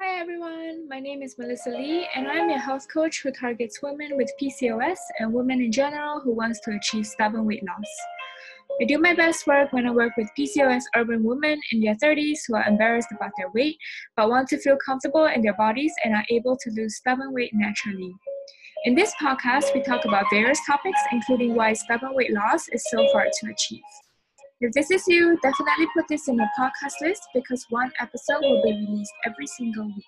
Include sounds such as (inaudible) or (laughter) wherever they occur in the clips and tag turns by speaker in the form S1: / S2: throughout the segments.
S1: Hi everyone, my name is Melissa Lee, and I'm a health coach who targets women with PCOS and women in general who wants to achieve stubborn weight loss. I do my best work when I work with PCOS urban women in their 30s who are embarrassed about their weight but want to feel comfortable in their bodies and are able to lose stubborn weight naturally. In this podcast, we talk about various topics, including why stubborn weight loss is so hard to achieve. If this is you, definitely put this in your podcast list because one episode will be released every single week.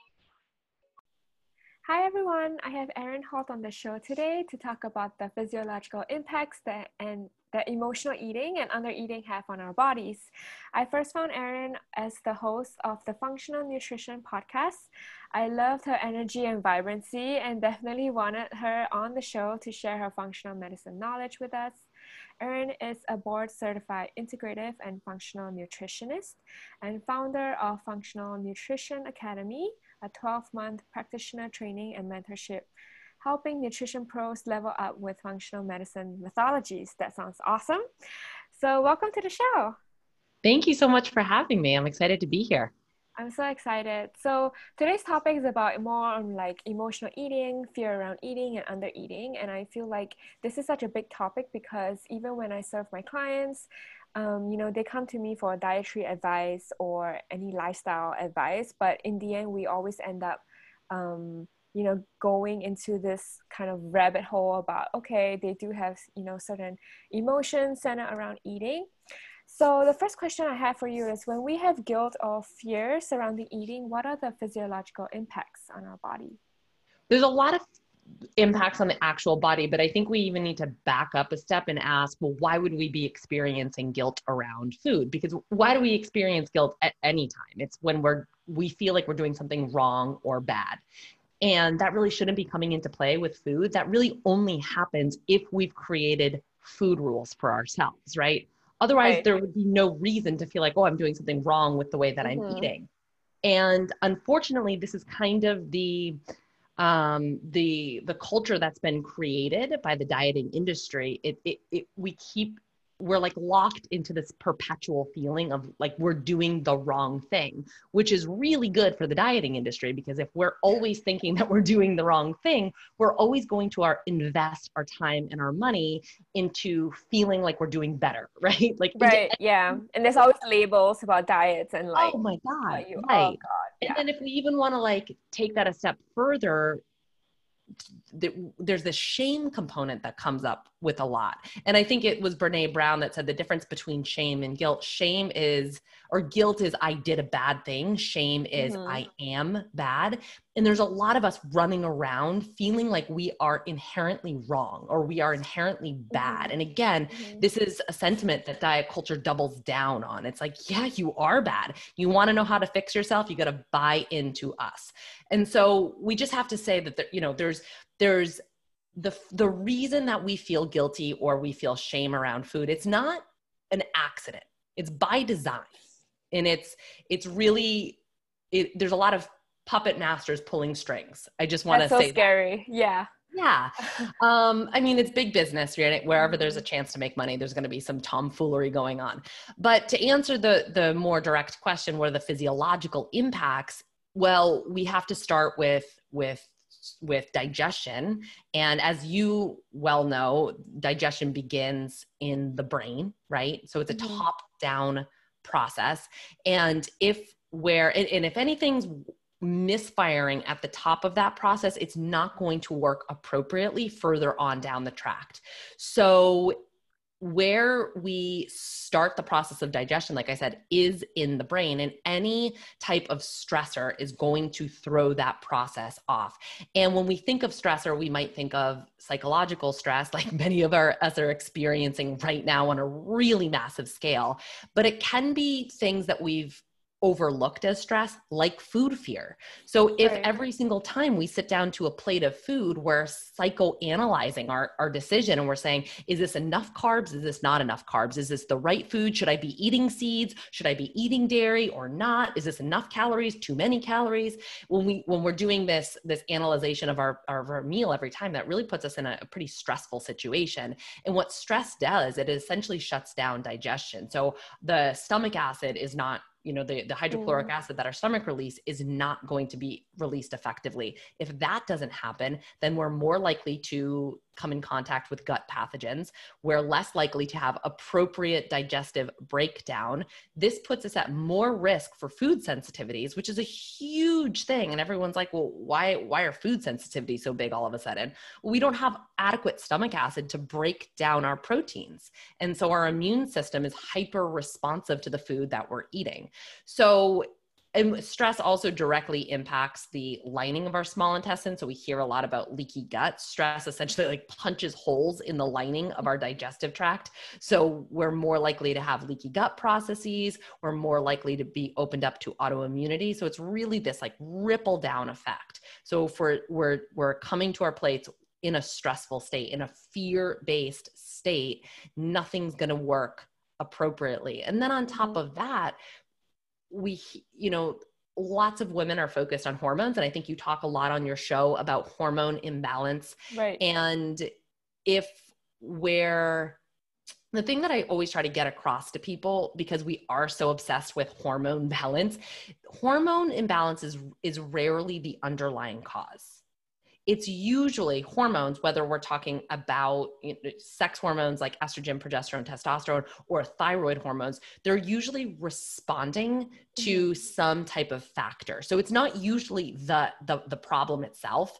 S1: Hi everyone, I have Erin Holt on the show today to talk about the physiological impacts that and that emotional eating and under eating have on our bodies. I first found Erin as the host of the Functional Nutrition podcast. I loved her energy and vibrancy and definitely wanted her on the show to share her functional medicine knowledge with us. Erin is a board certified integrative and functional nutritionist and founder of Functional Nutrition Academy, a 12 month practitioner training and mentorship helping nutrition pros level up with functional medicine methodologies. That sounds awesome. So, welcome to the show.
S2: Thank you so much for having me. I'm excited to be here.
S1: I'm so excited. So today's topic is about more on like emotional eating, fear around eating, and under eating. And I feel like this is such a big topic because even when I serve my clients, um, you know, they come to me for dietary advice or any lifestyle advice, but in the end, we always end up um, you know going into this kind of rabbit hole about okay they do have you know certain emotions centered around eating so the first question i have for you is when we have guilt or fear surrounding eating what are the physiological impacts on our body
S2: there's a lot of impacts on the actual body but i think we even need to back up a step and ask well why would we be experiencing guilt around food because why do we experience guilt at any time it's when we're we feel like we're doing something wrong or bad and that really shouldn't be coming into play with food. That really only happens if we've created food rules for ourselves, right? Otherwise, right. there would be no reason to feel like, oh, I'm doing something wrong with the way that mm-hmm. I'm eating. And unfortunately, this is kind of the um, the the culture that's been created by the dieting industry. It, it, it we keep we're like locked into this perpetual feeling of like we're doing the wrong thing, which is really good for the dieting industry because if we're always thinking that we're doing the wrong thing, we're always going to our invest our time and our money into feeling like we're doing better, (laughs) right? Like
S1: right, yeah. And there's always labels about diets and oh like
S2: oh my god, you, oh right. Oh god, yeah. And then if we even want to like take that a step further, there's this shame component that comes up with a lot. And I think it was Brene Brown that said the difference between shame and guilt. Shame is, or guilt is, I did a bad thing. Shame is, mm-hmm. I am bad. And there's a lot of us running around feeling like we are inherently wrong or we are inherently bad. Mm-hmm. And again, mm-hmm. this is a sentiment that diet culture doubles down on. It's like, yeah, you are bad. You want to know how to fix yourself, you got to buy into us. And so we just have to say that, there, you know, there's, there's the the reason that we feel guilty or we feel shame around food it's not an accident. It's by design. And it's it's really it, there's a lot of puppet masters pulling strings. I just want to
S1: so
S2: say
S1: scary.
S2: That.
S1: yeah.
S2: Yeah. Um i mean it's big business right? Wherever there's a chance to make money there's going to be some tomfoolery going on. But to answer the the more direct question what are the physiological impacts? Well we have to start with with with digestion. And as you well know, digestion begins in the brain, right? So it's a mm-hmm. top down process. And if where, and, and if anything's misfiring at the top of that process, it's not going to work appropriately further on down the tract. So where we start the process of digestion, like I said, is in the brain, and any type of stressor is going to throw that process off. And when we think of stressor, we might think of psychological stress, (laughs) like many of our, us are experiencing right now on a really massive scale. But it can be things that we've overlooked as stress, like food fear. So if right. every single time we sit down to a plate of food, we're psychoanalyzing our, our decision and we're saying, is this enough carbs? Is this not enough carbs? Is this the right food? Should I be eating seeds? Should I be eating dairy or not? Is this enough calories? Too many calories? When we when we're doing this this analyzation of our, our, our meal every time, that really puts us in a, a pretty stressful situation. And what stress does, it essentially shuts down digestion. So the stomach acid is not you know the, the hydrochloric mm. acid that our stomach release is not going to be released effectively. If that doesn't happen then we're more likely to come in contact with gut pathogens. We're less likely to have appropriate digestive breakdown. This puts us at more risk for food sensitivities which is a huge thing. And everyone's like well why why are food sensitivities so big all of a sudden? We don't have adequate stomach acid to break down our proteins. And so our immune system is hyper responsive to the food that we're eating so and stress also directly impacts the lining of our small intestine. So we hear a lot about leaky gut. Stress essentially like punches holes in the lining of our digestive tract. So we're more likely to have leaky gut processes. We're more likely to be opened up to autoimmunity. So it's really this like ripple down effect. So if we're we're, we're coming to our plates in a stressful state in a fear based state. Nothing's going to work appropriately. And then on top of that we you know lots of women are focused on hormones and i think you talk a lot on your show about hormone imbalance.
S1: Right.
S2: And if where the thing that i always try to get across to people because we are so obsessed with hormone (laughs) balance hormone imbalance is is rarely the underlying cause it's usually hormones, whether we're talking about sex hormones like estrogen, progesterone, testosterone, or thyroid hormones, they're usually responding to mm-hmm. some type of factor. So it's not usually the, the, the problem itself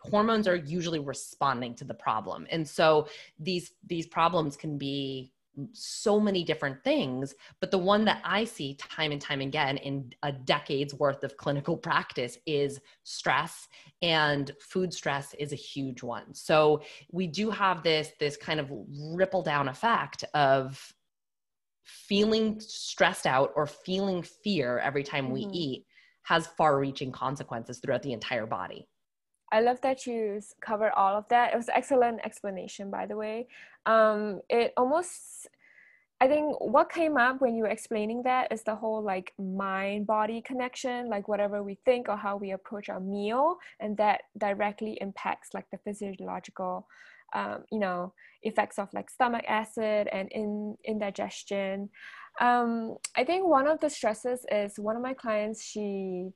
S2: hormones are usually responding to the problem and so these these problems can be so many different things but the one that i see time and time again in a decade's worth of clinical (laughs) practice is stress and food stress is a huge one so we do have this this kind of ripple down effect of feeling stressed out or feeling fear every time mm-hmm. we eat has far reaching consequences throughout the entire body
S1: I love that you covered all of that. It was excellent explanation, by the way. Um, it almost, I think what came up when you were explaining that is the whole like mind body connection, like whatever we think or how we approach our meal, and that directly impacts like the physiological, um, you know, effects of like stomach acid and in indigestion. Um, I think one of the stresses is one of my clients, she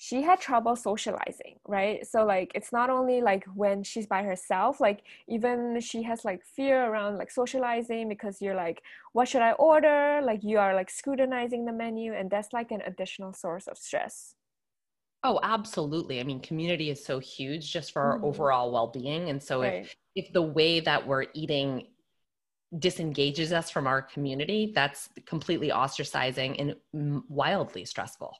S1: she had trouble socializing right? So like it's not only like when she's by herself like even she has like fear around like socializing because you're like what should i order? Like you are like scrutinizing the menu and that's like an additional source of stress.
S2: Oh absolutely. I mean community is so huge just for our mm-hmm. overall well-being and so right. if if the way that we're eating disengages us from our community that's completely ostracizing and wildly stressful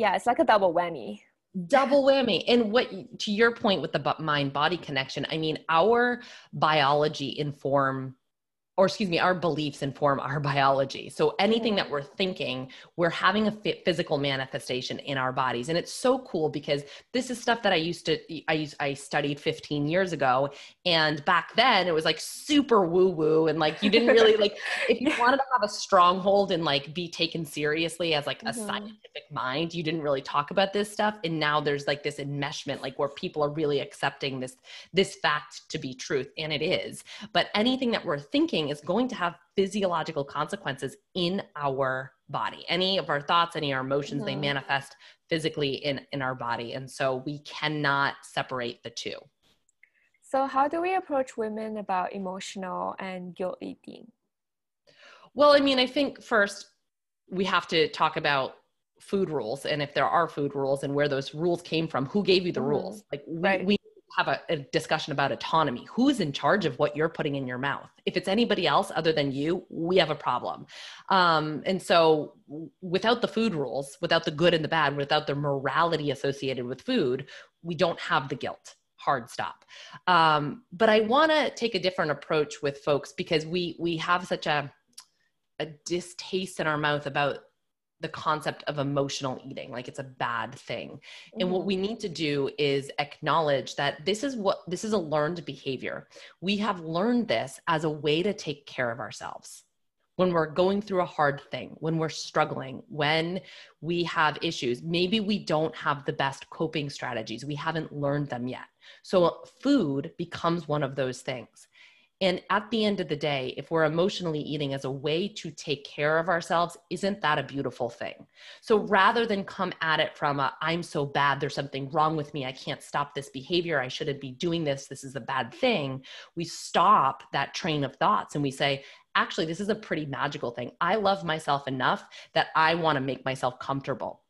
S1: yeah, it's like a double whammy.
S2: Double whammy. And what to your point with the mind body connection, I mean, our biology inform or excuse me, our beliefs inform our biology. So anything that we're thinking, we're having a physical manifestation in our bodies. And it's so cool because this is stuff that I used to, I used, I studied 15 years ago. And back then it was like super woo woo. And like, you didn't really like, if you wanted to have a stronghold and like be taken seriously as like a mm-hmm. scientific mind, you didn't really talk about this stuff. And now there's like this enmeshment, like where people are really accepting this, this fact to be truth. And it is, but anything that we're thinking is going to have physiological consequences in our body. Any of our thoughts, any of our emotions, mm-hmm. they manifest physically in, in our body. And so we cannot separate the two.
S1: So, how do we approach women about emotional and guilt eating?
S2: Well, I mean, I think first we have to talk about food rules and if there are food rules and where those rules came from who gave you the mm-hmm. rules like we, right. we have a, a, discussion about autonomy. Who's in charge of what you're putting in your mouth? If it's anybody else other than you, we have a problem. Um, and so, without the food rules, without the good and the bad, without the morality associated with food, we don't have the guilt. Hard stop. Um, but I want to take a different approach with folks because we we have such a a distaste in our mouth about the concept of emotional eating like it's a bad thing. Mm-hmm. and what mm-hmm. we need to do is acknowledge that this is what this is a learned behavior. We have learned this as a way to take care of ourselves. When we're going through a hard thing when we're struggling when we have issues maybe we don't have the best coping strategies. We haven't learned them yet. So food becomes one of those things And at the end of the day, if we're emotionally eating as a way to take care of ourselves, isn't that a beautiful thing? So rather than come at it from a, I'm so bad, there's something wrong with me, I can't stop this behavior, I shouldn't be doing this, this is a bad thing, we stop that train of thoughts and we say, actually, this is a pretty magical thing. I love myself enough that I want to make myself comfortable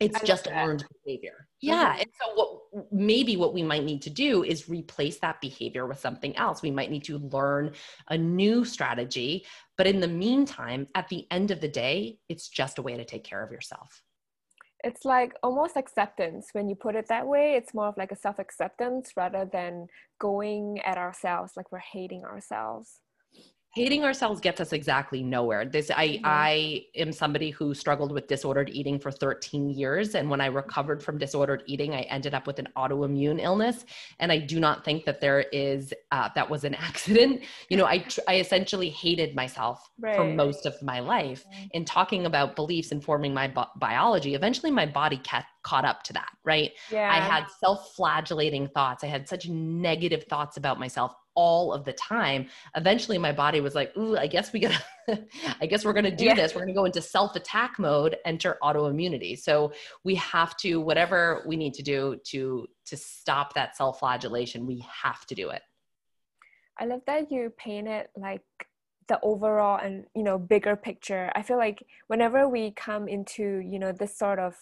S2: it's just learned behavior. Yeah mm-hmm. and so what maybe what we might need to do is replace that behavior with something else. We might need to learn a new strategy but in the meantime at the end of the day it's just a way to take care of yourself.
S1: It's like almost acceptance. When you put it that way it's more of like a self-acceptance rather than going at ourselves like we're hating ourselves
S2: hating ourselves gets us exactly nowhere this i mm-hmm. i am somebody who struggled with disordered eating for 13 years and when i recovered from disordered eating i ended up with an autoimmune illness and i do not think that there is uh, that was an (laughs) accident you know i (laughs) i essentially hated myself right. for most of my life mm-hmm. in talking about beliefs informing my bi- biology eventually my body caught up to that right yeah. i had self-flagellating thoughts i had such negative thoughts about myself all of the time eventually my body was like ooh i guess we gotta (laughs) i guess we're gonna do yeah. this. We're gonna go into self-attack mode enter autoimmunity. So we have to whatever we need to do to to stop that self-flagellation we have to do it.
S1: I love that you paint it like the overall and you know bigger picture. I feel like whenever we come into you know this sort of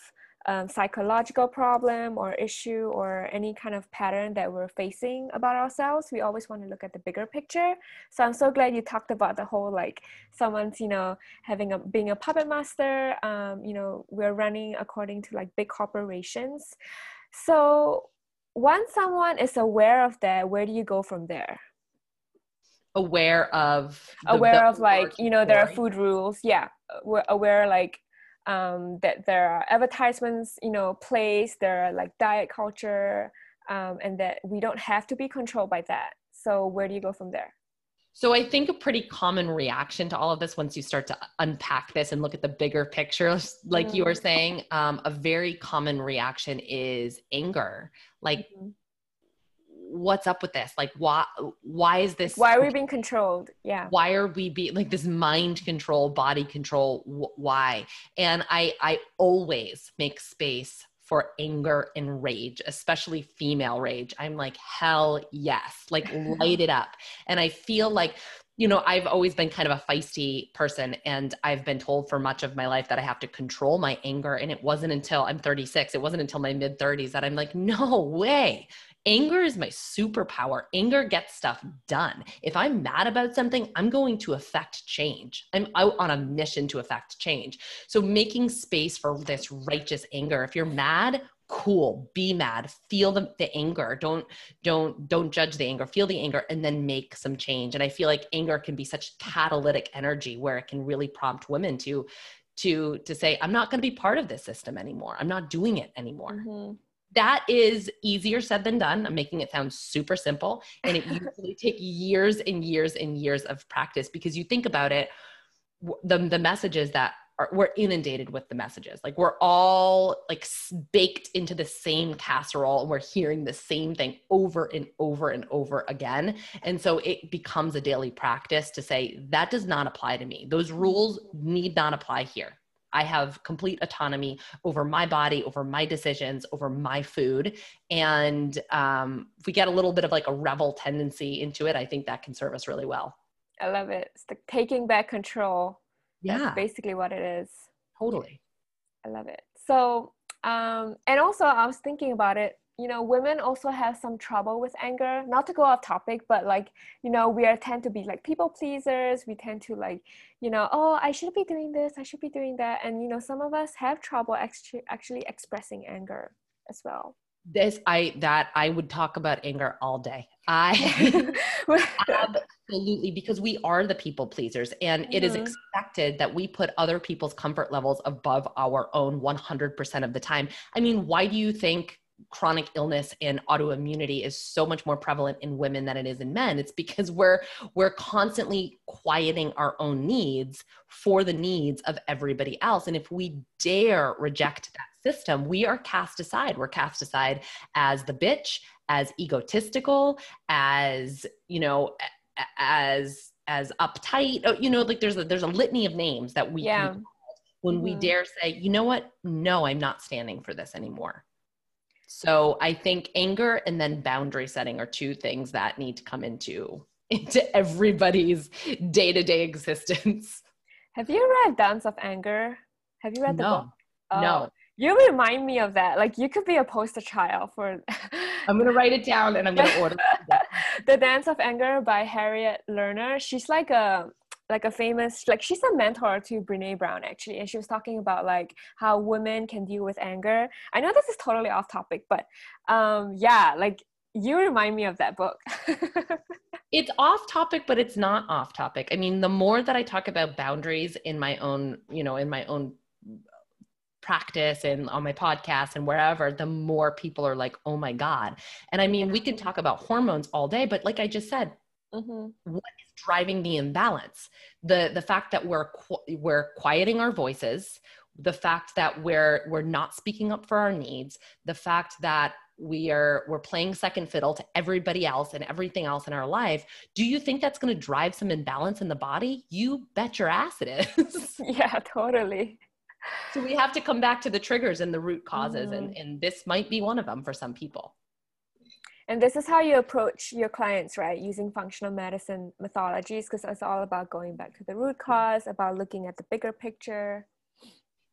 S1: um, psychological problem or issue or any kind of pattern that we're facing about ourselves we always want to look at the bigger picture. So i'm so glad you talked about the whole like someone's you know having a being a puppet master um, you know we're running according to like big corporations. So once someone is aware of that where do you go from there?
S2: Aware of
S1: the, aware the of like you know there are food rules. Yeah we're aware like um, that there are advertisements, you know, placed, there are like diet culture, um, and that we don't have to be controlled by that. So where do you go from there?
S2: So I think a pretty common reaction to all of this, once you start to unpack this and look at the bigger picture, like mm-hmm. you were mm-hmm. saying, um, a very common reaction is anger. Like, mm-hmm what's up with this like why why is this
S1: why are we being controlled yeah
S2: why are we being like this mind control body control wh- why and i i always make space for anger and rage, especially female rage. I'm like, hell yes, like light it up. And I feel like, you know, I've always been kind of a feisty person, and I've been told for much of my life that I have to control my anger. And it wasn't until I'm 36, it wasn't until my mid 30s that I'm like, no way anger is my superpower. Anger gets stuff done. If I'm mad about something, I'm going to affect change. I'm out on a mission to affect change. So making space for this righteous anger. If you're mad, cool be mad feel the, the anger don't don't don't judge the anger feel the anger and then make some change and i feel like anger can be such catalytic energy where it can really prompt women to to to say i'm not going to be part of this system anymore i'm not doing it anymore mm-hmm that is easier said than done. I'm making it sound super simple. And it usually (laughs) takes years and years and years of practice because you think about it, the, the messages that are, we're inundated with the messages. Like we're all like baked into the same casserole and we're hearing the same thing over and over and over again. And so it becomes a daily practice to say, that does not apply to me. Those rules need not apply here. I have complete autonomy over my body, over my decisions, over my food. And um, if we get a little bit of like a rebel tendency into it, I think that can serve us really well.
S1: I love it. It's the taking back control. Yeah. That's basically what it is.
S2: Totally.
S1: I love it. So, um, and also I was thinking about it you know women also have some trouble with anger not to go off topic but like you know we are tend to be like people pleasers we tend to like you know oh i should be doing this i should be doing that and you know some of us have trouble actually actually expressing anger as well
S2: this i that i would talk about anger all day i (laughs) absolutely because we are the people pleasers and mm-hmm. it is mm-hmm. expected that we put other people's comfort levels above our own 100% of the time i mean why do you think chronic illness and autoimmunity is so much more prevalent in women than it is in men. It's because we're we're constantly quieting our own needs for the needs of everybody else. And if we dare reject that system we are cast aside. We're cast aside as the bitch as egotistical as you know as as uptight. Oh, you know like there's a there's a litany of names that we
S1: Yeah.
S2: can when we
S1: Mhm.
S2: dare say you know what? No i'm not standing for this anymore so i think anger and then boundary setting are two things that need to come into (laughs) into everybody's day-to-day existence (laughs)
S1: Have you read Dance of Anger? Have you read the book?
S2: no
S1: Oh,
S2: no
S1: You remind me of that. Like you could be a poster child for
S2: i'm gonna write it down and i'm gonna (laughs) order it.
S1: the Dance of Anger by Harriet Lerner. She's like a like a famous like she's a mentor to Brene Brown actually, and she was talking about like how women can deal with anger. I know this is totally off topic, but um yeah, like you remind me of that book. (laughs)
S2: it's off topic but it's not off topic i mean the more that i talk about boundaries in my own you know in my own practice and on my podcast and wherever the more people are like oh my god and i mean we can talk about hormones all day but like i just said
S1: Mhm.
S2: Driving the imbalance. The the fact that we're qu- we're quieting our voices the fact that we're we're not speaking up for our needs the fact that we are we're playing second fiddle to everybody else and everything else in our life do you think that's going to drive some imbalance in the body? You bet your ass it is. (laughs)
S1: Yeah, totally.
S2: so we have to come back to the triggers and the root causes and mm. and this might be one of them for some people
S1: And this is how you approach your clients, right? Using functional medicine methodologies, because it's all about going back to the root cause, about looking at the bigger picture.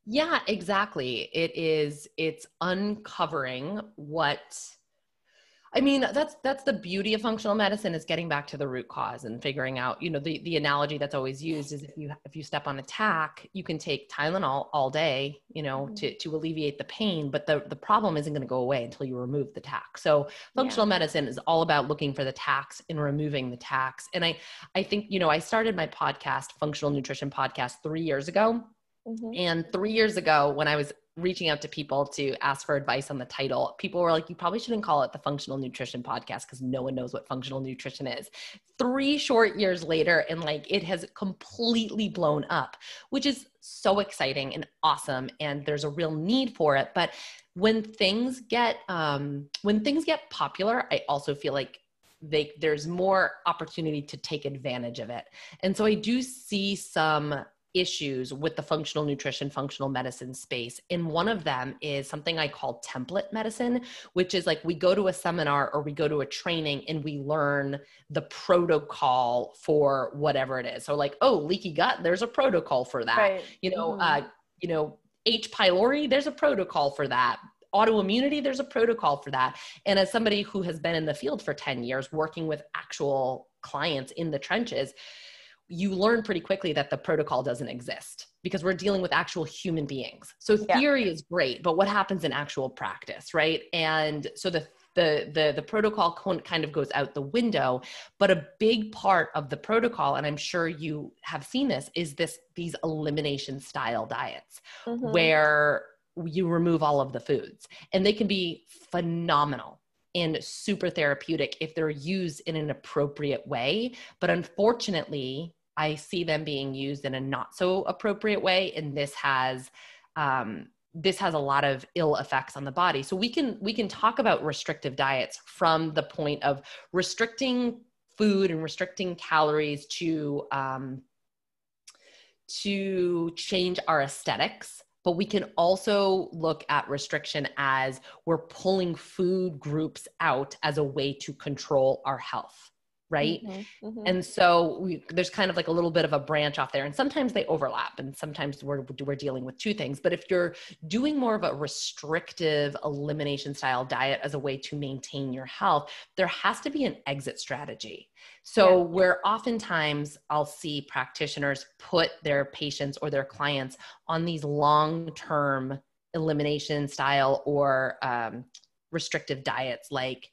S2: Yeah, exactly. It is it's uncovering what I mean, that's that's the beauty of functional medicine is getting back to the root cause and figuring out, you know, the the analogy that's always used is if you if you step on a tack, you can take Tylenol all day, you know,
S1: Mhm.
S2: to to alleviate the pain, but the the problem isn't going to go away until you remove the tack. So, functional medicine is all about looking for the tacks and removing the tacks. And I I think, you know, I started my podcast, Functional Nutrition Podcast 3 years ago.
S1: Mhm.
S2: And three years ago, when I was reaching out to people to ask for advice on the title, people were like, you probably shouldn't call it the Functional Nutrition Podcast because no one knows what functional nutrition is. Three short years later, and like it has completely blown up, which is so exciting and awesome. And there's a real need for it. But when things get um, when things get popular, I also feel like they there's more opportunity to take advantage of it. And so I do see some issues with the functional nutrition, functional medicine space. And one of them is something I call template medicine, which is like we go to a seminar or we go to a training and we learn the protocol for whatever it is. So, like, oh, leaky gut, there's a protocol for that.
S1: Right.
S2: You know,
S1: Mhm.
S2: uh, you know, H. pylori, there's a protocol for that. Autoimmunity, there's a protocol for that. And as somebody who has been in the field for 10 years working with actual clients in the trenches, you learn pretty quickly that the protocol doesn't exist because we're dealing with actual human beings. So
S1: Yeah.
S2: theory is great, but what happens in actual practice, right? And so the the the the protocol kind of goes out the window, but a big part of the protocol and I'm sure you have seen this is this these elimination style diets
S1: Mhm.
S2: where you remove all of the foods and they can be phenomenal and super therapeutic if they're used in an appropriate way. But unfortunately i see them being used in a not so appropriate way and this has um, this has a lot of ill effects on the body. So we can we can talk about restrictive diets from the point of restricting food and restricting calories to um, to change our aesthetics but we can also look at restriction as we're pulling food groups out as a way to control our health right
S1: Mhm. Mhm.
S2: and so we, there's kind of like a little bit of a branch off there and sometimes they overlap and sometimes we're, we're dealing with two things but if you're doing more of a restrictive elimination style diet as a way to maintain your health there has to be an exit strategy so
S1: Yeah.
S2: where oftentimes i'll see practitioners put their patients or their clients on these long-term elimination style or um, restrictive diets like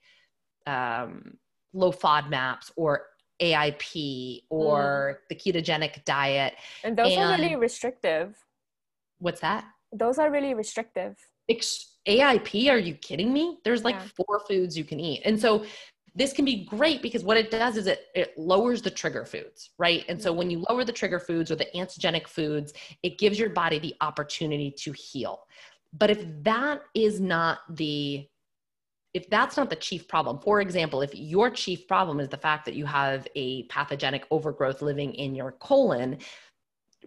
S2: um, low FODMAPs or AIP or mm. the ketogenic diet.
S1: and those are really restrictive.
S2: What's that?
S1: Those are really restrictive.
S2: Ex- AIP? Are you kidding me? There's like
S1: Yeah.
S2: four foods you can eat. And so this can be great because what it does is it, it lowers the trigger foods, right? And so mm-hmm. when you lower the trigger foods or the antigenic foods, it gives your body the opportunity to heal. But if that is not the if that's not the chief problem, for example, if your chief problem is the fact that you have a pathogenic overgrowth living in your colon,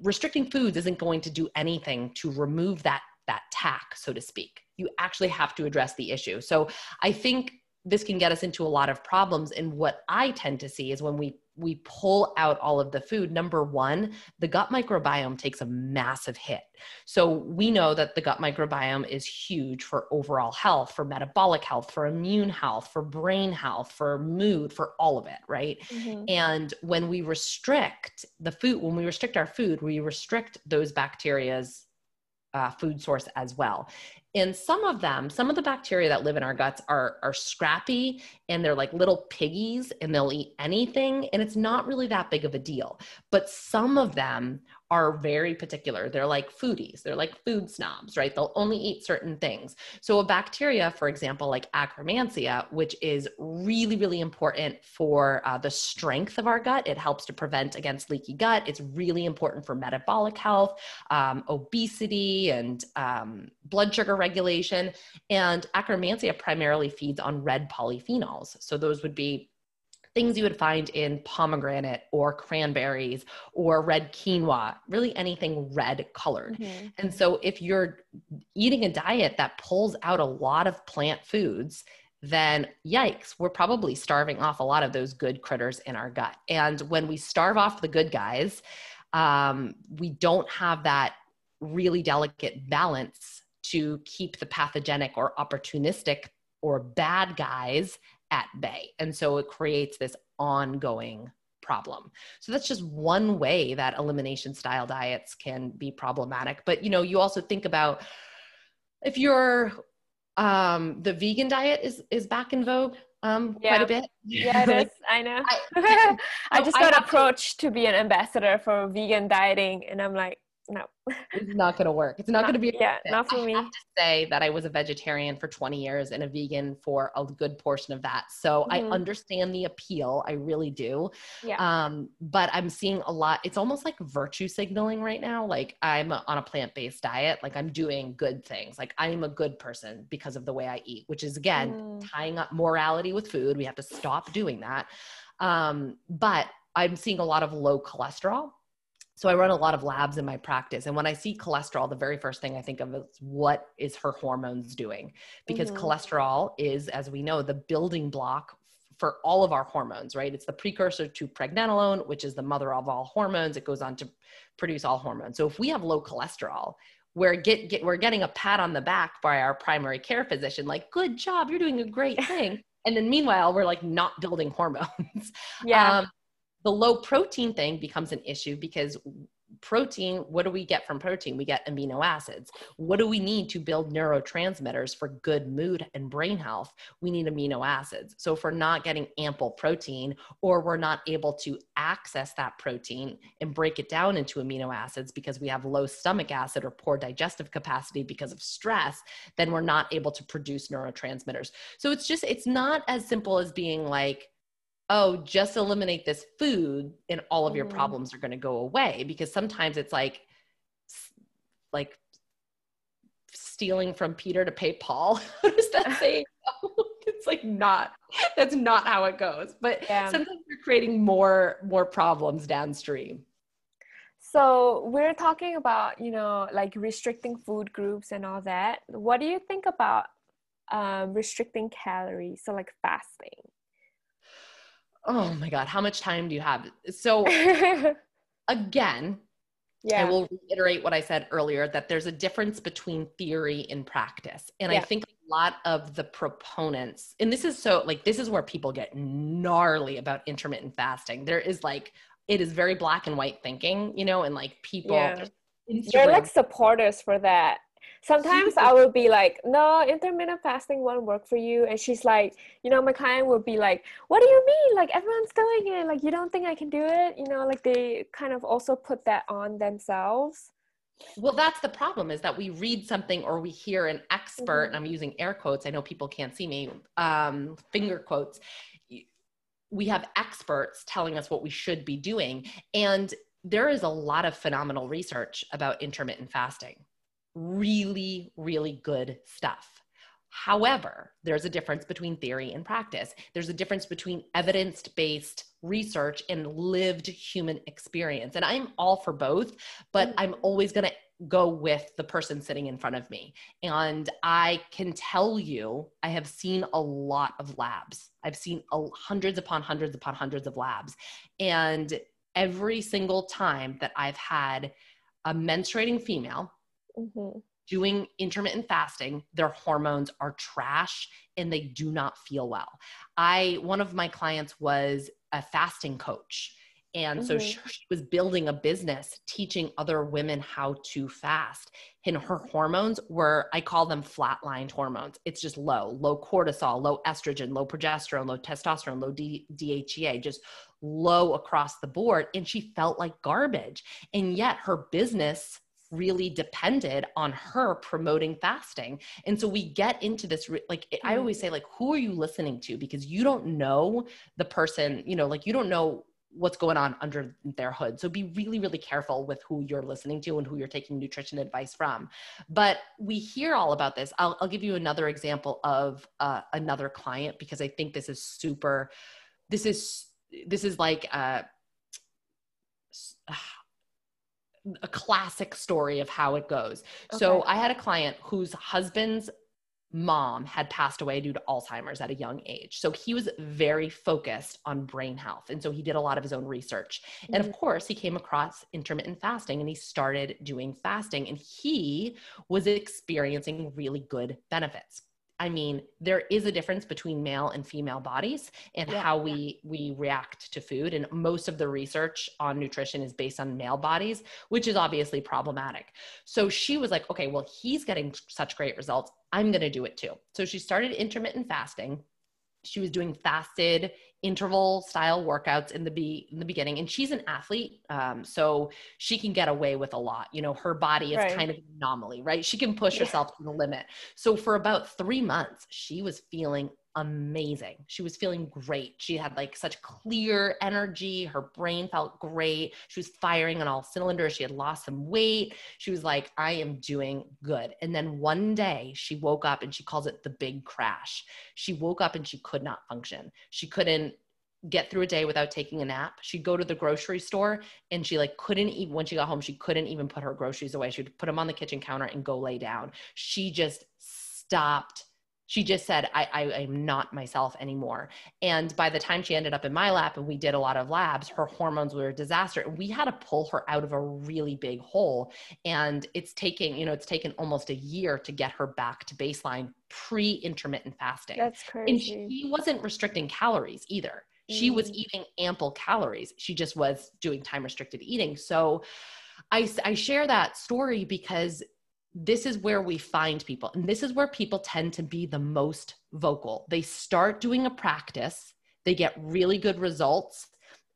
S2: restricting foods isn't going to do anything to remove that that tack, so to speak. You actually have to address the issue. So I think this can get us into a lot of problems. And what I tend to see is when we we pull out all of the food, number one, the gut microbiome takes a massive hit. So we know that the gut microbiome is huge for overall health, for metabolic health, for immune health, for brain health, for mood, for all of it, right? Mm-hmm. And when we restrict the food, when we restrict our food, we restrict those bacteria's uh, food source as well. And some of them, some of the bacteria that live in our guts are, are scrappy and they're like little piggies and they'll eat anything. And it's not really that big of a deal. But some of them are very particular. They're like foodies, they're like food snobs, right? They'll only eat certain things. So, a bacteria, for example, like Akkermansia, which is really, really important for uh, the strength of our gut, it helps to prevent against leaky gut. It's really important for metabolic health, um, obesity, and um, blood sugar regulation. And Akkermansia primarily feeds on red polyphenols. So, those would be things you would find in pomegranate or cranberries or red quinoa, really anything red colored. Mm-hmm. And so if you're eating a diet that pulls out a lot of plant foods, then yikes, we're probably starving off a lot of those good critters in our gut. And when we starve off the good guys, um, we don't have that really delicate balance to keep the pathogenic or opportunistic or bad guys at bay. And so it creates this ongoing problem. So that's just one way that elimination style diets can be problematic. But you know, you also think about if you're um the vegan diet is is back in vogue um yeah. quite a bit.
S1: Yeah, it is. I know. (laughs) I, (laughs) I just got approached to, to be an ambassador for vegan dieting and I'm like, no.
S2: It's not going to work. It's not, not going to be
S1: yeah not for
S2: I
S1: me.
S2: have to say that i was a vegetarian for 20 years and a vegan for a good portion of that. So mm-hmm. i understand the appeal. I really do. Yeah. Um but i'm seeing a lot it's almost like virtue signaling right now. Like i'm on a plant-based diet. Like i'm doing good things. Like i'm a good person because of the way i eat which is again mm. tying up morality with food. We have to stop doing that. Um but i'm seeing a lot of low cholesterol so I run a lot of labs in my practice. And when I see cholesterol, the very first thing I think of is what is her hormones doing? Because mm-hmm. cholesterol is, as we know, the building block for all of our hormones, right? It's the precursor to pregnenolone, which is the mother of all hormones. It goes on to produce all hormones. So if we have low cholesterol, we're get, get we're getting a pat on the back by our primary care physician, like, good job, you're doing a great (laughs) thing. and then meanwhile, we're like not building hormones.
S1: Yeah. (laughs) Um,
S2: the low protein thing becomes an issue because protein what do we get from protein? We get amino acids. What do we need to build neurotransmitters for good mood and brain health? We need amino acids. So if we're not getting ample protein or we're not able to access that protein and break it down into amino acids because we have low stomach acid or poor digestive capacity because of stress then we're not able to produce neurotransmitters. So it's just it's not as simple as being like oh, just eliminate this food and all of your mm-hmm. problems are going to go away. Because sometimes it's like, like stealing from Peter to pay Paul. (laughs) what does that (laughs) say? (laughs) it's like not, that's not how it goes. But yeah. sometimes you're creating more, more problems downstream.
S1: So we're talking about, you know, like restricting food groups and all that. What do you think about um, restricting calories? So like fasting
S2: oh my god how much time do you have so (laughs) again yeah. I will reiterate what I said earlier that there's a difference between theory and practice. And yeah. I think a lot of the proponents, and this is so like, this is where people get gnarly about intermittent fasting. There is like, it is very black and white thinking, you know, and like people. Yeah.
S1: They're like supporters for that sometimes I will be like, no, intermittent fasting won't work for you. And she's like, you know, my client will be like, what do you mean? Like everyone's doing it. Like you don't think I can do it? You know, like they kind of also put that on themselves.
S2: Well, that's the problem is that we read something or we hear an expert, mm-hmm. and I'm using air quotes. I know people can't see me, um, finger quotes. We have experts telling us what we should be doing. And there is a lot of phenomenal research about intermittent fasting really, really good stuff. However, there's a difference between theory and practice. There's a difference between evidence based research and lived human experience. And I'm all for both, but mm. I'm always going to go with the person sitting in front of me. And I can tell you, I have seen a lot of labs. I've seen a, hundreds upon hundreds upon hundreds of labs. And every single time that I've had a menstruating female, mm-hmm doing intermittent fasting, their hormones are trash and they do not feel well. I one of my clients was a fasting coach. And mm-hmm. so she, she, was building a business teaching other women how to fast. And her hormones were, I call them flatlined hormones. It's just low, low cortisol, low estrogen, low progesterone, low testosterone, low D- DHEA, just low across the board. And she felt like garbage. And yet her business really depended on her promoting fasting. And so we get into this, like, I mm-hmm. always say, like, who are you listening to? Because you don't know the person, you know, like, you don't know what's going on under their hood. So be really, really careful with who you're listening to and who you're taking nutrition advice from. But we hear all about this. I'll, I'll give you another example of uh, another client because I think this is super, this is, this is like, uh, a classic story of how it goes. Okay. So I had a client whose husband's mom had passed away due to Alzheimer's at a young age. So he was very focused on brain health. And so he did a lot of his own research. Mm-hmm. And of mm-hmm. course, he came across intermittent fasting and he started doing fasting and he was experiencing really good benefits. I mean, there is a difference between male and female bodies and yeah, how we we react to food. And most of the research on nutrition is based on male bodies, which is obviously problematic. So she was like, okay, well, he's getting such great results. I'm going to do it too. So she started intermittent fasting. She was doing fasted interval style workouts in the be in the beginning and she's an athlete um, so she can get away with a lot you know her body is right. kind of an anomaly right she can push yeah. herself to the limit so for about three months she was feeling amazing. She was feeling great. She had like such clear energy. Her brain felt great. She was firing on all cylinders. She had lost some weight. She was like, I am doing good. And then one day she woke up and she calls it the big crash. She woke up and she could not function. She couldn't get through a day without taking a nap. She'd go to the grocery store and she like couldn't even when she got home, she couldn't even put her groceries away. She'd put them on the kitchen counter and go lay down. She just stopped she just said I, I am not myself anymore. And by the time she ended up in my lap and we did a lot of labs her hormones were a disaster. And we had to pull her out of a really big hole. And it's taking you know it's taken almost a year to get her back to baseline pre-intermittent fasting.
S1: That's crazy.
S2: and she wasn't restricting calories either. She was mm. eating ample calories. She just was doing time restricted eating. So I, I share that story because this is where we find people. And this is where people tend to be the most vocal. They start doing a practice, they get really good results,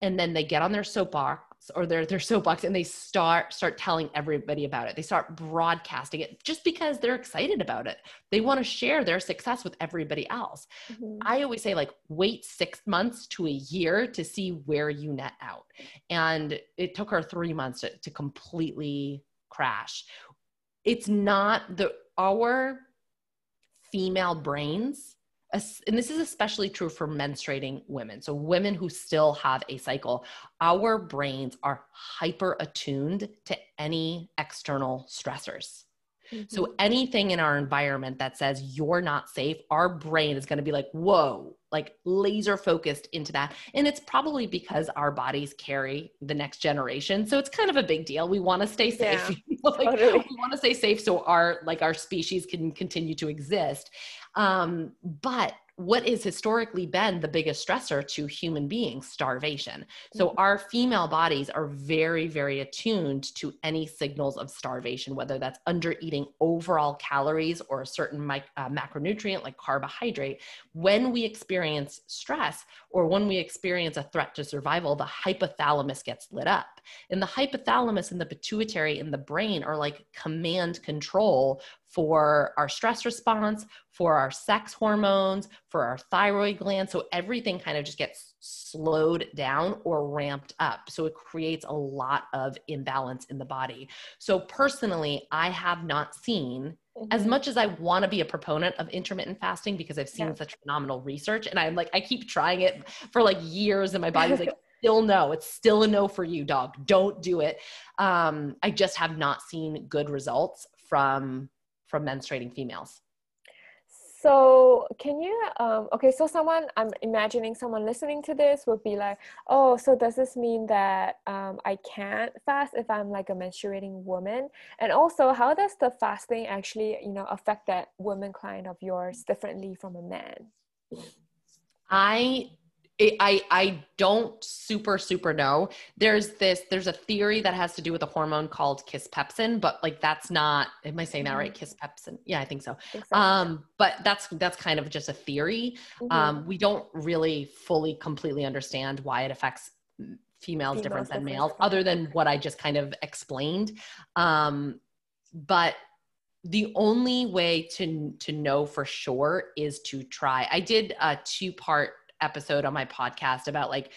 S2: and then they get on their soapbox or their, their soapbox and they start start telling everybody about it. They start broadcasting it just because they're excited about it. They want to share their success with everybody else. Mm-hmm. I always say like wait 6 months to a year to see where you net out. And it took her 3 months to, to completely crash it's not the our female brains and this is especially true for menstruating women. So women who still have a cycle our brains are hyper attuned to any external stressors mm-hmm. so anything in our environment that says you're not safe our brain is going to be like whoa like laser focused into that. And it's probably because our bodies carry the next generation. So it's kind of a big deal. We want to stay safe. Yeah, (laughs) like, totally. We want to stay safe so our like our species can continue to exist. Um, but what is historically been the biggest stressor to human beings? Starvation. So mm-hmm. our female bodies are very very attuned to any signals of starvation whether that's under eating overall calories or a certain mic- uh, macronutrient like carbohydrate. When we experience stress or when we experience a threat to survival the hypothalamus gets lit up and the hypothalamus and the pituitary in the brain are like command control for our stress response, for our sex hormones, for our thyroid gland. So everything kind of just gets slowed down or ramped up. So it creates a lot of imbalance in the body. So personally, I have not seen mm-hmm. as much as I want to be a proponent of intermittent fasting because I've seen yeah. such phenomenal research and I'm like, I keep trying it for like years and my body's like, (laughs) still no. It's still a no for you, dog. Don't do it. Um, I just have not seen good results from from menstruating females.
S1: So can you um, okay, so someone I'm imagining someone listening to this would be like, oh, so does this mean that um, I can't fast if I'm like a menstruating woman? And also, how does the fasting actually, you know, affect that woman client of yours differently from a man?
S2: I I I don't super super know. There's this there's a theory that has to do with a hormone called kisspeptin, but like that's not. Am I saying that right? Mm-hmm. Kisspeptin. Yeah, I think so. I think so. Um, but that's that's kind of just a theory. Mm-hmm. Um, we don't really fully completely understand why it affects females, females different than males, other than what I just kind of explained. Um, but the only way to to know for sure is to try. I did a two part episode on my podcast about like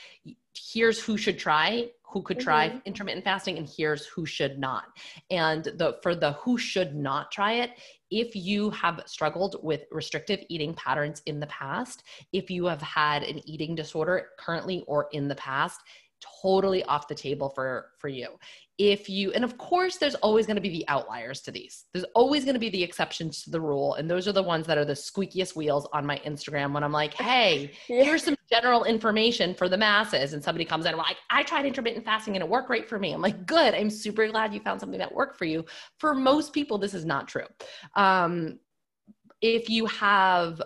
S2: here's who should try who could try mm-hmm. intermittent fasting and here's who should not and the for the who should not try it if you have struggled with restrictive eating patterns in the past if you have had an eating disorder currently or in the past totally off the table for for you. If you and of course there's always going to be the outliers to these. There's always going to be the exceptions to the rule and those are the ones that are the squeakiest wheels on my instagram when i'm like hey (laughs) yeah. here's some general information for the masses and somebody comes in and like i tried intermittent fasting and it worked great for me. I'm like good i'm super glad you found something that worked for you. For most people this is not true. Um, if you have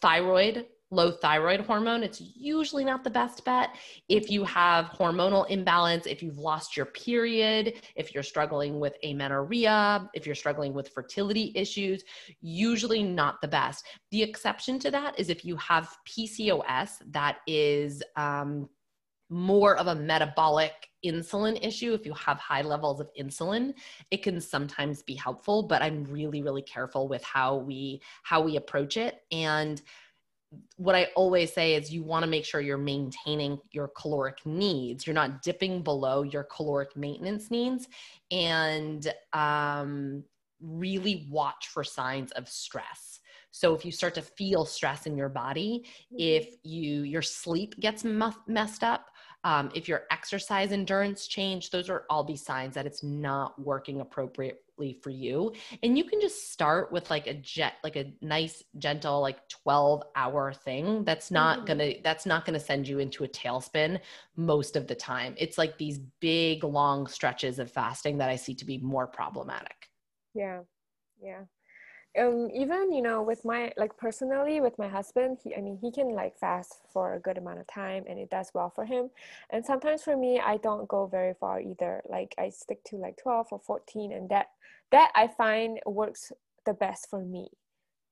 S2: thyroid low thyroid hormone, it's usually not the best bet. If you have hormonal imbalance, if you've lost your period, if you're struggling with amenorrhea, if you're struggling with fertility issues, usually not the best. The exception to that is if you have PCOS, that is um, more of a metabolic insulin issue if you have high levels of insulin it can sometimes be helpful but i'm really really careful with how we how we approach it and what I always say is you want to make sure you're maintaining your caloric needs. You're not dipping below your caloric maintenance needs and um, really watch for signs of stress. So if you start to feel stress in your body, mm-hmm. if you your sleep gets messed up, um, if your exercise endurance change, those are all be signs that it's not working appropriately for you. And you can just start with like a jet, like a nice, gentle, like 12 hour thing. That's not mm-hmm. gonna, that's not gonna send you into a tailspin most of the time. It's like these big, long stretches of fasting that I see to be more problematic.
S1: Yeah. Yeah um even you know with my like personally with my husband he i mean he can like fast for a good amount of time and it does well for him. And sometimes for me i don't go very far either. Like i stick to like 12 or 14 and that that i find works the best for me.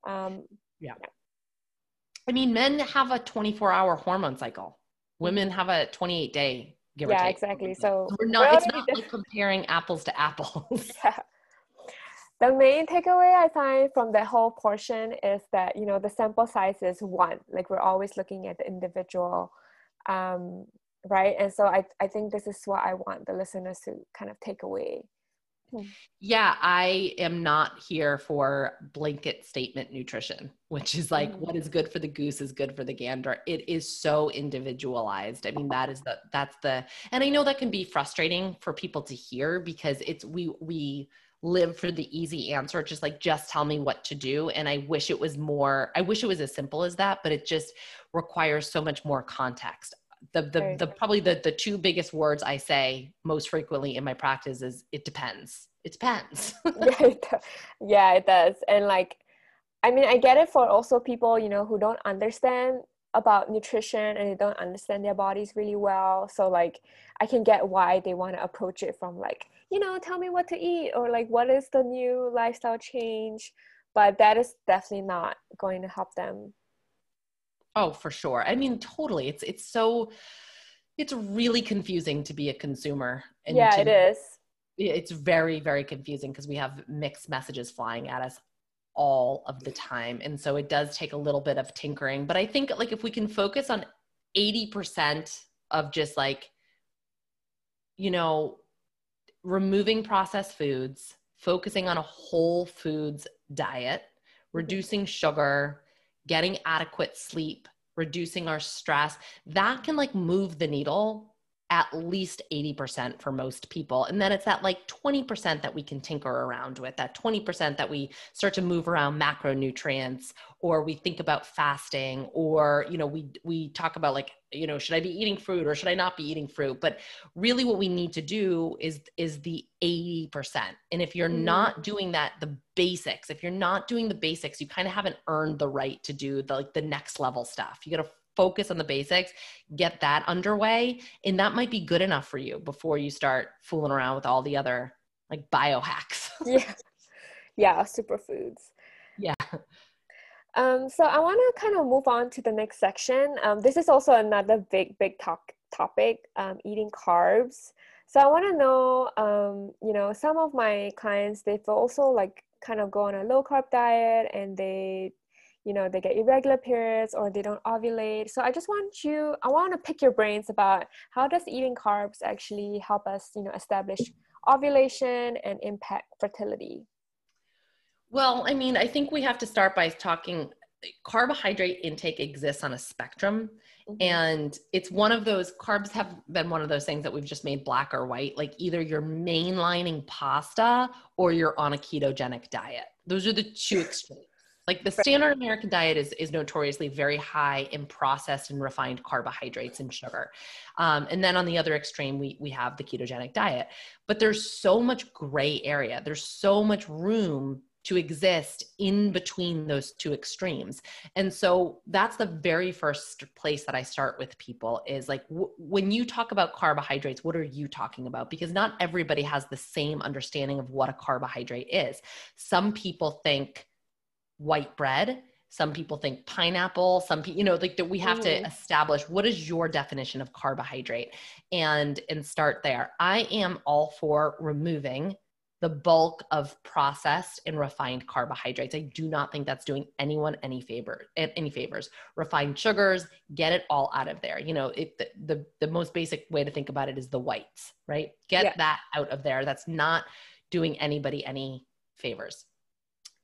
S1: Um
S2: yeah, yeah. i mean men have a 24 hour hormone cycle. Women have a 28 day give
S1: yeah exactly. So
S2: we're not it's not (laughs) like comparing apples to apples.
S1: Yeah the main takeaway I find from the whole portion is that you know the sample size is one. Like we're always looking at the individual, um, right? And so I I think this is what I want the listeners to kind of take away.
S2: Hmm. Yeah, I am not here for blanket statement nutrition, which is like mm-hmm. what is good for the goose is good for the gander. It is so individualized. I mean, that is the that's the and I know that can be frustrating for people to hear because it's we we live for the easy answer just like just tell me what to do. And i wish it was more i wish it was as simple as that but it just requires so much more context. The the, the probably the the two biggest words i say most frequently in my practice is it depends. It depends.
S1: Yeah, (laughs) it yeah it does. And like i mean i get it for also people you know who don't understand about nutrition and they don't understand their bodies really well. So like i can get why they want to approach it from like you know tell me what to eat or like what is the new lifestyle change but that is definitely not going to help them
S2: oh for sure i mean totally it's it's so it's really confusing to be a consumer
S1: yeah
S2: to,
S1: it is
S2: it's very very confusing because we have mixed messages flying at us all of the time. And so it does take a little bit of tinkering. But I think like if we can focus on 80% of just like, you know, removing processed foods, focusing on a whole foods diet, mm-hmm. reducing sugar, getting adequate sleep, reducing our stress, that can like move the needle at least 80% for most people. And then it's that like 20% that we can tinker around with, that 20% that we start to move around macronutrients or we think about fasting or you know we we talk about like you know should I be eating fruit or should I not be eating fruit? But really what we need to do is is the 80%. And if you're mm-hmm. not doing that the basics, if you're not doing the basics, you kind of haven't earned the right to do the like the next level stuff. You got to focus on the basics, get that underway, and that might be good enough for you before you start fooling around with all the other like biohacks. (laughs)
S1: yeah. Yeah, superfoods.
S2: Yeah.
S1: Um, so I want to kind of move on to the next section. Um, this is also another big, big talk, topic, um, eating carbs. So I want to know, um, you know, some of my clients, they've also like kind of go on a low carb diet and they you know they get irregular periods or they don't ovulate. So i just want you i want to pick your brains about how does eating carbs actually help us you know establish ovulation and impact fertility?
S2: Well i mean i think we have to start by talking carbohydrate intake exists on a spectrum mm-hmm. and it's one of those carbs have been one of those things that we've just made black or white like either you're mainlining pasta or you're on a ketogenic diet. Those are the two (laughs) extremes like the standard American diet is, is notoriously very high in processed and refined carbohydrates and sugar. Um, and then on the other extreme, we, we have the ketogenic diet. But there's so much gray area, there's so much room to exist in between those two extremes. And so that's the very first place that I start with people is like, w- when you talk about carbohydrates, what are you talking about? Because not everybody has the same understanding of what a carbohydrate is. Some people think, white bread some people think pineapple some people you know like that we have mm. to establish what is your definition of carbohydrate and and start there i am all for removing the bulk of processed and refined carbohydrates. I do not think that's doing anyone any favor any favors. Refined sugars, get it all out of there. You know, it, the, the, the most basic way to think about it is the whites, right? Get yeah. that out of there. That's not doing anybody any favors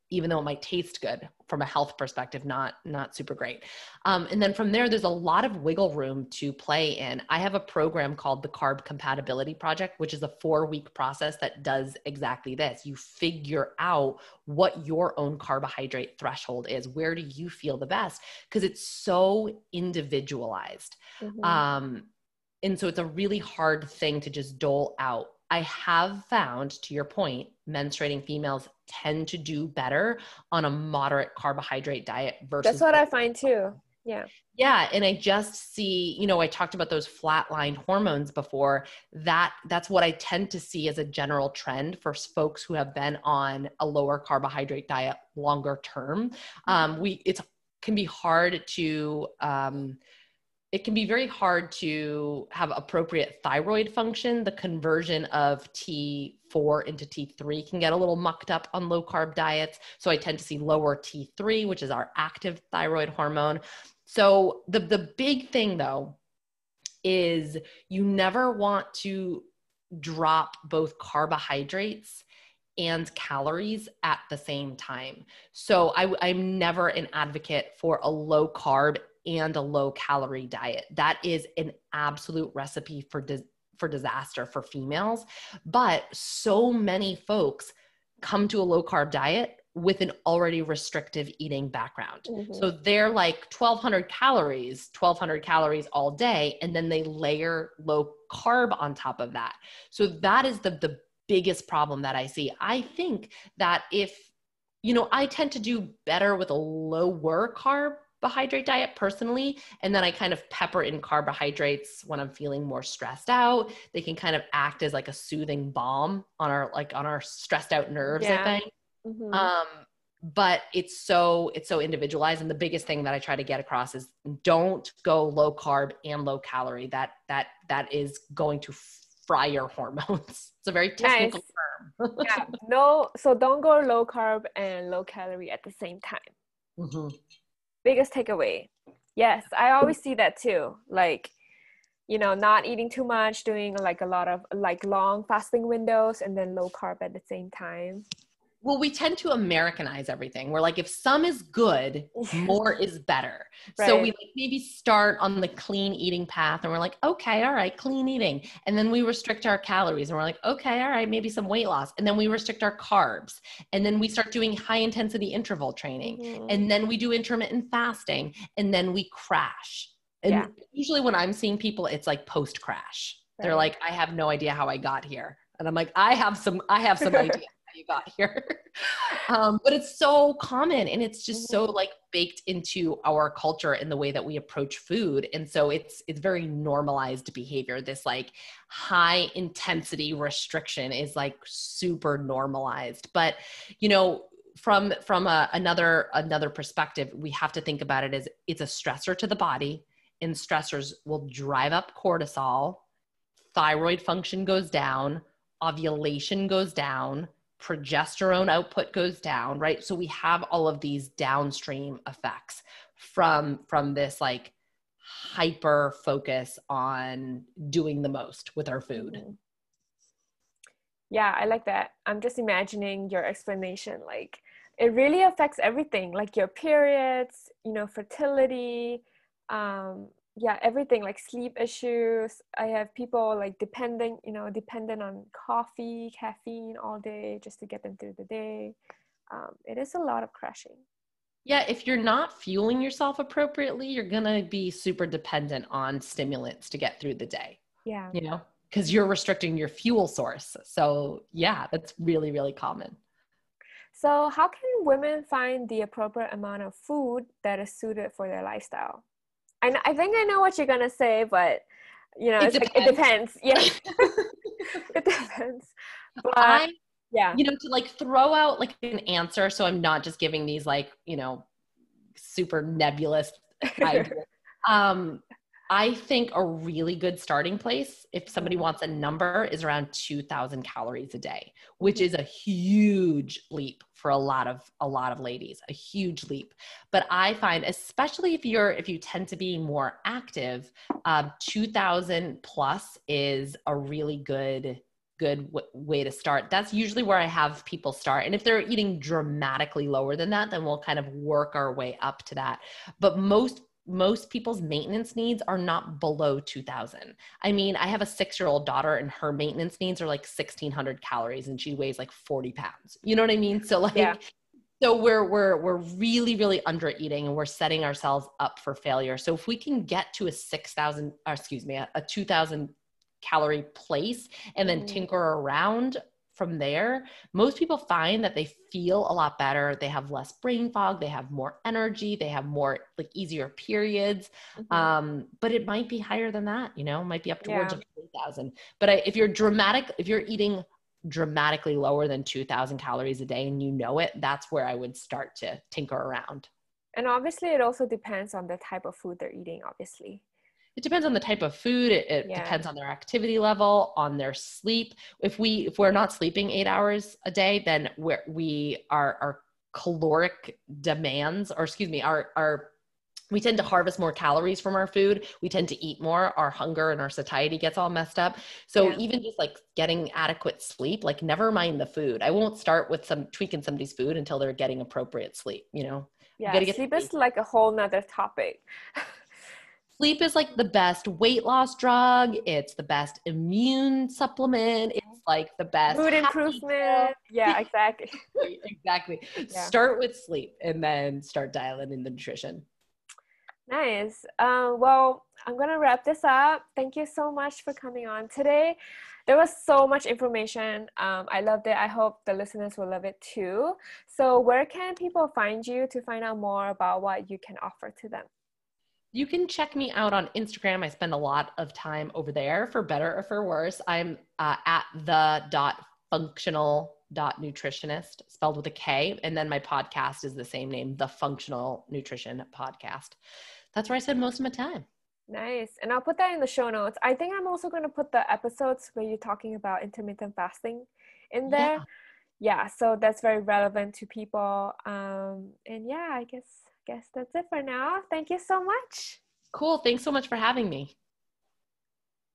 S2: even though it might taste good from a health perspective not not super great. Um, and then from there there's a lot of wiggle room to play in. I have a program called the carb compatibility project which is a four week process that does exactly this. You figure out what your own carbohydrate threshold is. Where do you feel the best? Because it's so individualized. Mm-hmm. um, and so it's a really hard thing to just dole out I have found, to your point, menstruating females tend to do better on a moderate carbohydrate diet versus.
S1: That's what I find too. Yeah.
S2: Yeah. And I just see, you know, I talked about those flatline hormones before. That that's what I tend to see as a general trend for folks who have been on a lower carbohydrate diet longer term. Um, we it's can be hard to um, it can be very hard to have appropriate thyroid function. The conversion of T4 into T3 can get a little mucked up on low carb diets. So I tend to see lower T3, which is our active thyroid hormone. So the, the big thing though is you never want to drop both carbohydrates and calories at the same time. So I, am never an advocate for a low carb and a low calorie diet. That is an absolute recipe for for disaster for females. But so many folks come to a low carb diet with an already restrictive eating background. Mm-hmm. So they're like 1200 calories, 1200 calories all day and then they layer low carb on top of that. So that is the the biggest problem that I see. I think that if you know, I tend to do better with a lower carb carbohydrate diet personally and then i kind of pepper in carbohydrates when i'm feeling more stressed out. They can kind of act as like a soothing balm on our like on our stressed out nerves yeah. i think. Mm-hmm. um but it's so it's so individualized and the biggest thing that i try to get across is don't go low carb and low calorie. That that that is going to fry your hormones. (laughs) It's a very technical nice.
S1: term. Yeah. (laughs) No so don't go low carb and low calorie at the same time. Mm-hmm biggest takeaway. Yes i always see that too. Like you know not eating too much doing like a lot of like long fasting windows and then low carb at the same time
S2: well, we tend to Americanize everything. We're like, if some is good, more is better. Right. So we like maybe start on the clean eating path and we're like, okay, all right, clean eating. And then we restrict our calories and we're like, okay, all right, maybe some weight loss. And then we restrict our carbs. And then we start doing high intensity interval training. Mm-hmm. And then we do intermittent fasting. And then we crash. And yeah. usually when I'm seeing people, it's like post crash. Right. They're like, I have no idea how I got here. And I'm like, I have some, I have some (laughs) idea you got (laughs) here. um, but it's so common and it's just so mm-hmm. like baked into our culture in the way that we approach food. And so it's it's very normalized behavior. This like high intensity restriction is like super normalized. But you know, from from a, another another perspective, we have to think about it as it's a stressor to the body, and stressors will drive up cortisol, thyroid function goes down, ovulation goes down, progesterone output goes down right? So we have all of these downstream effects from from this like hyper focus on doing the most with our food. Mm-hmm.
S1: yeah i like that. I'm just imagining your explanation like it really affects everything like your periods you know fertility um yeah everything like sleep issues. I have people like depending you know dependent on coffee caffeine all day just to get them through the day. Um, it is a lot of crashing
S2: yeah if you're not fueling yourself appropriately you're gonna be super dependent on stimulants to get through the day
S1: yeah.
S2: you know because you're restricting your fuel source. So yeah that's really really common.
S1: So how can women find the appropriate amount of food that is suited for their lifestyle I, I think I know what you're gonna say, but you know, it, depends. Like, it depends. Yeah, (laughs) it depends.
S2: But I, yeah, you know, to like throw out like an answer, so I'm not just giving these like you know super nebulous (laughs) ideas. um, I think a really good starting place, if somebody mm-hmm. wants a number, is around 2,000 calories a day, which is a huge leap for a lot of a lot of ladies, a huge leap. But I find, especially if you're if you tend to be more active, um, 2,000 plus is a really good good w- way to start. That's usually where I have people start. And if they're eating dramatically lower than that, then we'll kind of work our way up to that. But most most people's maintenance needs are not below 2000 i mean i have a six year old daughter and her maintenance needs are like 1600 calories and she weighs like 40 pounds you know what i mean so like yeah. so we're we're we're really really under eating and we're setting ourselves up for failure so if we can get to a 6000 or excuse me a, a 2000 calorie place and then mm. tinker around from there, most people find that they feel a lot better. They have less brain fog, they have more energy, they have more like easier periods. Mm-hmm. Um, but it might be higher than that, you know, it might be up towards yeah. 3,000. But I, if you're dramatic, if you're eating dramatically lower than 2,000 calories a day and you know it, that's where I would start to tinker around.
S1: And obviously, it also depends on the type of food they're eating, obviously
S2: it depends on the type of food it, it yeah. depends on their activity level on their sleep. If we if we're not sleeping eight hours a day then we're, we are our caloric demands or excuse me our our we tend to harvest more calories from our food. We tend to eat more. Our hunger and our satiety gets all messed up. So yeah. even just like getting adequate sleep like never mind the food. I won't start with some tweaking somebody's food until they're getting appropriate sleep you know?
S1: Yeah sleep, sleep is like a whole nother topic (laughs)
S2: sleep is like the best weight loss drug. It's the best immune supplement. It's like the best
S1: mood improvement. Yeah, (laughs) exactly.
S2: exactly. Yeah. Start with sleep and then start dialing in the nutrition.
S1: Nice. Um, well, I'm going to wrap this up. Thank you so much for coming on today. There was so much information. Um, I loved it. I hope the listeners will love it too. So, where can people find you to find out more about what you can offer to them?
S2: You can check me out on Instagram. I spend a lot of time over there for better or for worse. I'm uh, at the dot functional dot nutritionist spelled with a K. And then my podcast is the same name, the functional nutrition podcast. That's where I spend most of my time.
S1: Nice. And I'll put that in the show notes. I think I'm also going to put the episodes where you're talking about intermittent fasting in there. Yeah. yeah so that's very relevant to people. Um, and yeah, I guess guess that's it for now. Thank you so much.
S2: Cool. Thanks so much for having me.